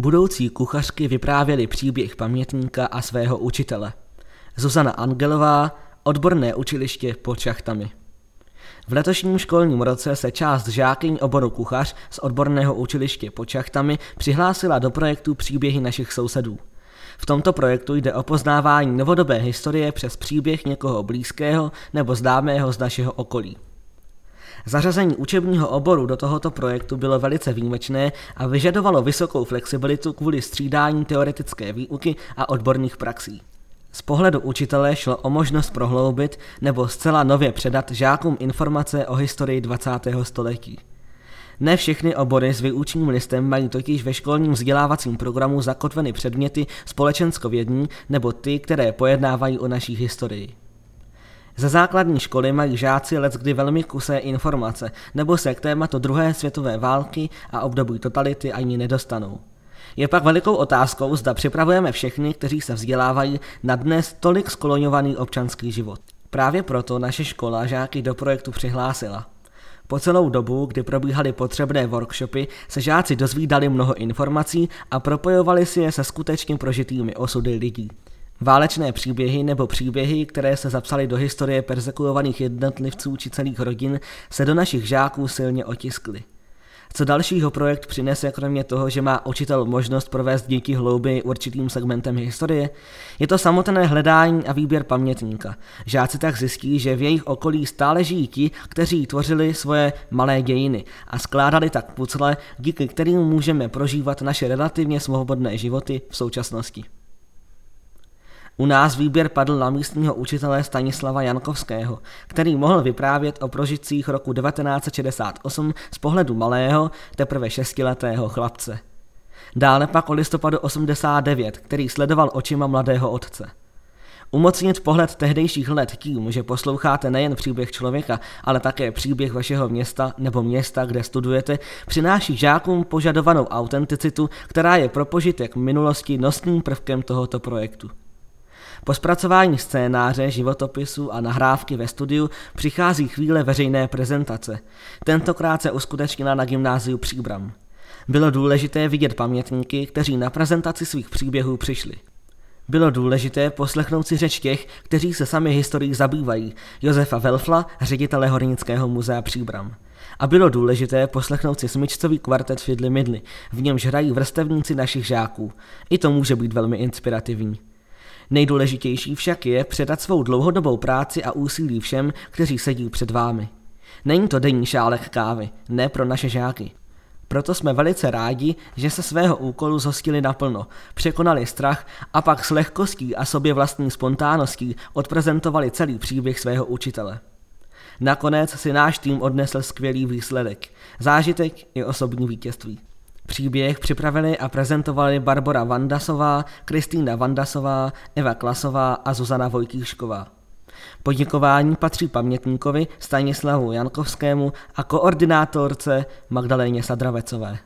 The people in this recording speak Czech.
Budoucí kuchařky vyprávěly příběh pamětníka a svého učitele. Zuzana Angelová, odborné učiliště pod šachtami. V letošním školním roce se část žákyň oboru kuchař z odborného učiliště pod šachtami přihlásila do projektu Příběhy našich sousedů. V tomto projektu jde o poznávání novodobé historie přes příběh někoho blízkého nebo známého z našeho okolí. Zařazení učebního oboru do tohoto projektu bylo velice výjimečné a vyžadovalo vysokou flexibilitu kvůli střídání teoretické výuky a odborných praxí. Z pohledu učitele šlo o možnost prohloubit nebo zcela nově předat žákům informace o historii 20. století. Ne všechny obory s výučním listem mají totiž ve školním vzdělávacím programu zakotveny předměty společenskovědní nebo ty, které pojednávají o naší historii. Ze základní školy mají žáci leckdy velmi kusé informace, nebo se k tématu druhé světové války a období totality ani nedostanou. Je pak velikou otázkou, zda připravujeme všechny, kteří se vzdělávají na dnes tolik skloňovaný občanský život. Právě proto naše škola žáky do projektu přihlásila. Po celou dobu, kdy probíhaly potřebné workshopy, se žáci dozvídali mnoho informací a propojovali si je se skutečně prožitými osudy lidí. Válečné příběhy nebo příběhy, které se zapsaly do historie persekuovaných jednotlivců či celých rodin, se do našich žáků silně otiskly. Co dalšího projekt přinese kromě toho, že má učitel možnost provést díky hlouby určitým segmentem historie? Je to samotné hledání a výběr pamětníka. Žáci tak zjistí, že v jejich okolí stále žijí ti, kteří tvořili svoje malé dějiny a skládali tak pucle, díky kterým můžeme prožívat naše relativně svobodné životy v současnosti. U nás výběr padl na místního učitele Stanislava Jankovského, který mohl vyprávět o prožitcích roku 1968 z pohledu malého, teprve šestiletého chlapce. Dále pak o listopadu 89, který sledoval očima mladého otce. Umocnit pohled tehdejších let tím, že posloucháte nejen příběh člověka, ale také příběh vašeho města nebo města, kde studujete, přináší žákům požadovanou autenticitu, která je pro požitek minulosti nosným prvkem tohoto projektu. Po zpracování scénáře, životopisu a nahrávky ve studiu přichází chvíle veřejné prezentace. Tentokrát se uskutečnila na gymnáziu Příbram. Bylo důležité vidět pamětníky, kteří na prezentaci svých příběhů přišli. Bylo důležité poslechnout si řeč těch, kteří se sami historií zabývají, Josefa Velfla, ředitele Hornického muzea Příbram. A bylo důležité poslechnout si smyčcový kvartet Fidly Midly, v němž hrají vrstevníci našich žáků. I to může být velmi inspirativní. Nejdůležitější však je předat svou dlouhodobou práci a úsilí všem, kteří sedí před vámi. Není to denní šálek kávy, ne pro naše žáky. Proto jsme velice rádi, že se svého úkolu zhostili naplno, překonali strach a pak s lehkostí a sobě vlastní spontánností odprezentovali celý příběh svého učitele. Nakonec si náš tým odnesl skvělý výsledek, zážitek i osobní vítězství. Příběh připravili a prezentovali Barbara Vandasová, Kristýna Vandasová, Eva Klasová a Zuzana Vojtíšková. Poděkování patří pamětníkovi Stanislavu Jankovskému a koordinátorce Magdaléně Sadravecové.